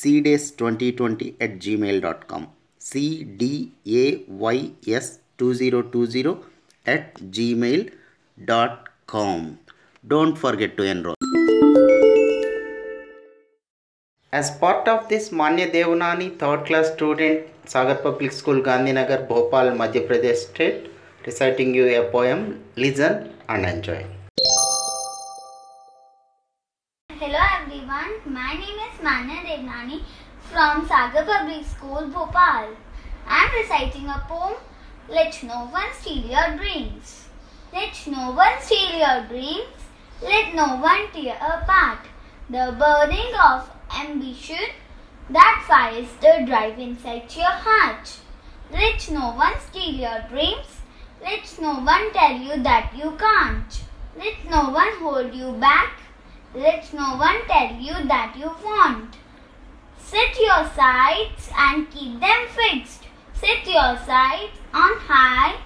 cdays2020 at gmail.com cdays2020 at gmail.com don't forget to enroll as part of this manya devnani third class student sagar public school gandhinagar bhopal madhya pradesh state reciting you a poem listen and enjoy Hello everyone, my name is Maanya Devnani from Sagar Public School, Bhopal. I am reciting a poem, Let No One Steal Your Dreams. Let no one steal your dreams, let no one tear apart the burning of ambition that fires the drive inside your heart. Let no one steal your dreams, let no one tell you that you can't. Let no one hold you back, let no one tell you that you want. Set your sights and keep them fixed. Set your sights on high.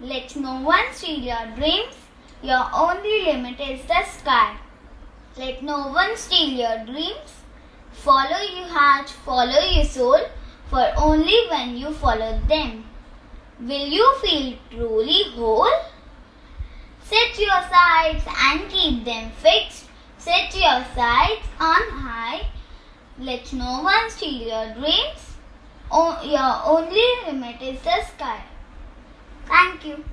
Let no one steal your dreams. Your only limit is the sky. Let no one steal your dreams. Follow your heart, follow your soul, for only when you follow them will you feel truly whole. Set your sights and keep them fixed. Set your sights on high. Let no one steal your dreams. O- your only limit is the sky. Thank you.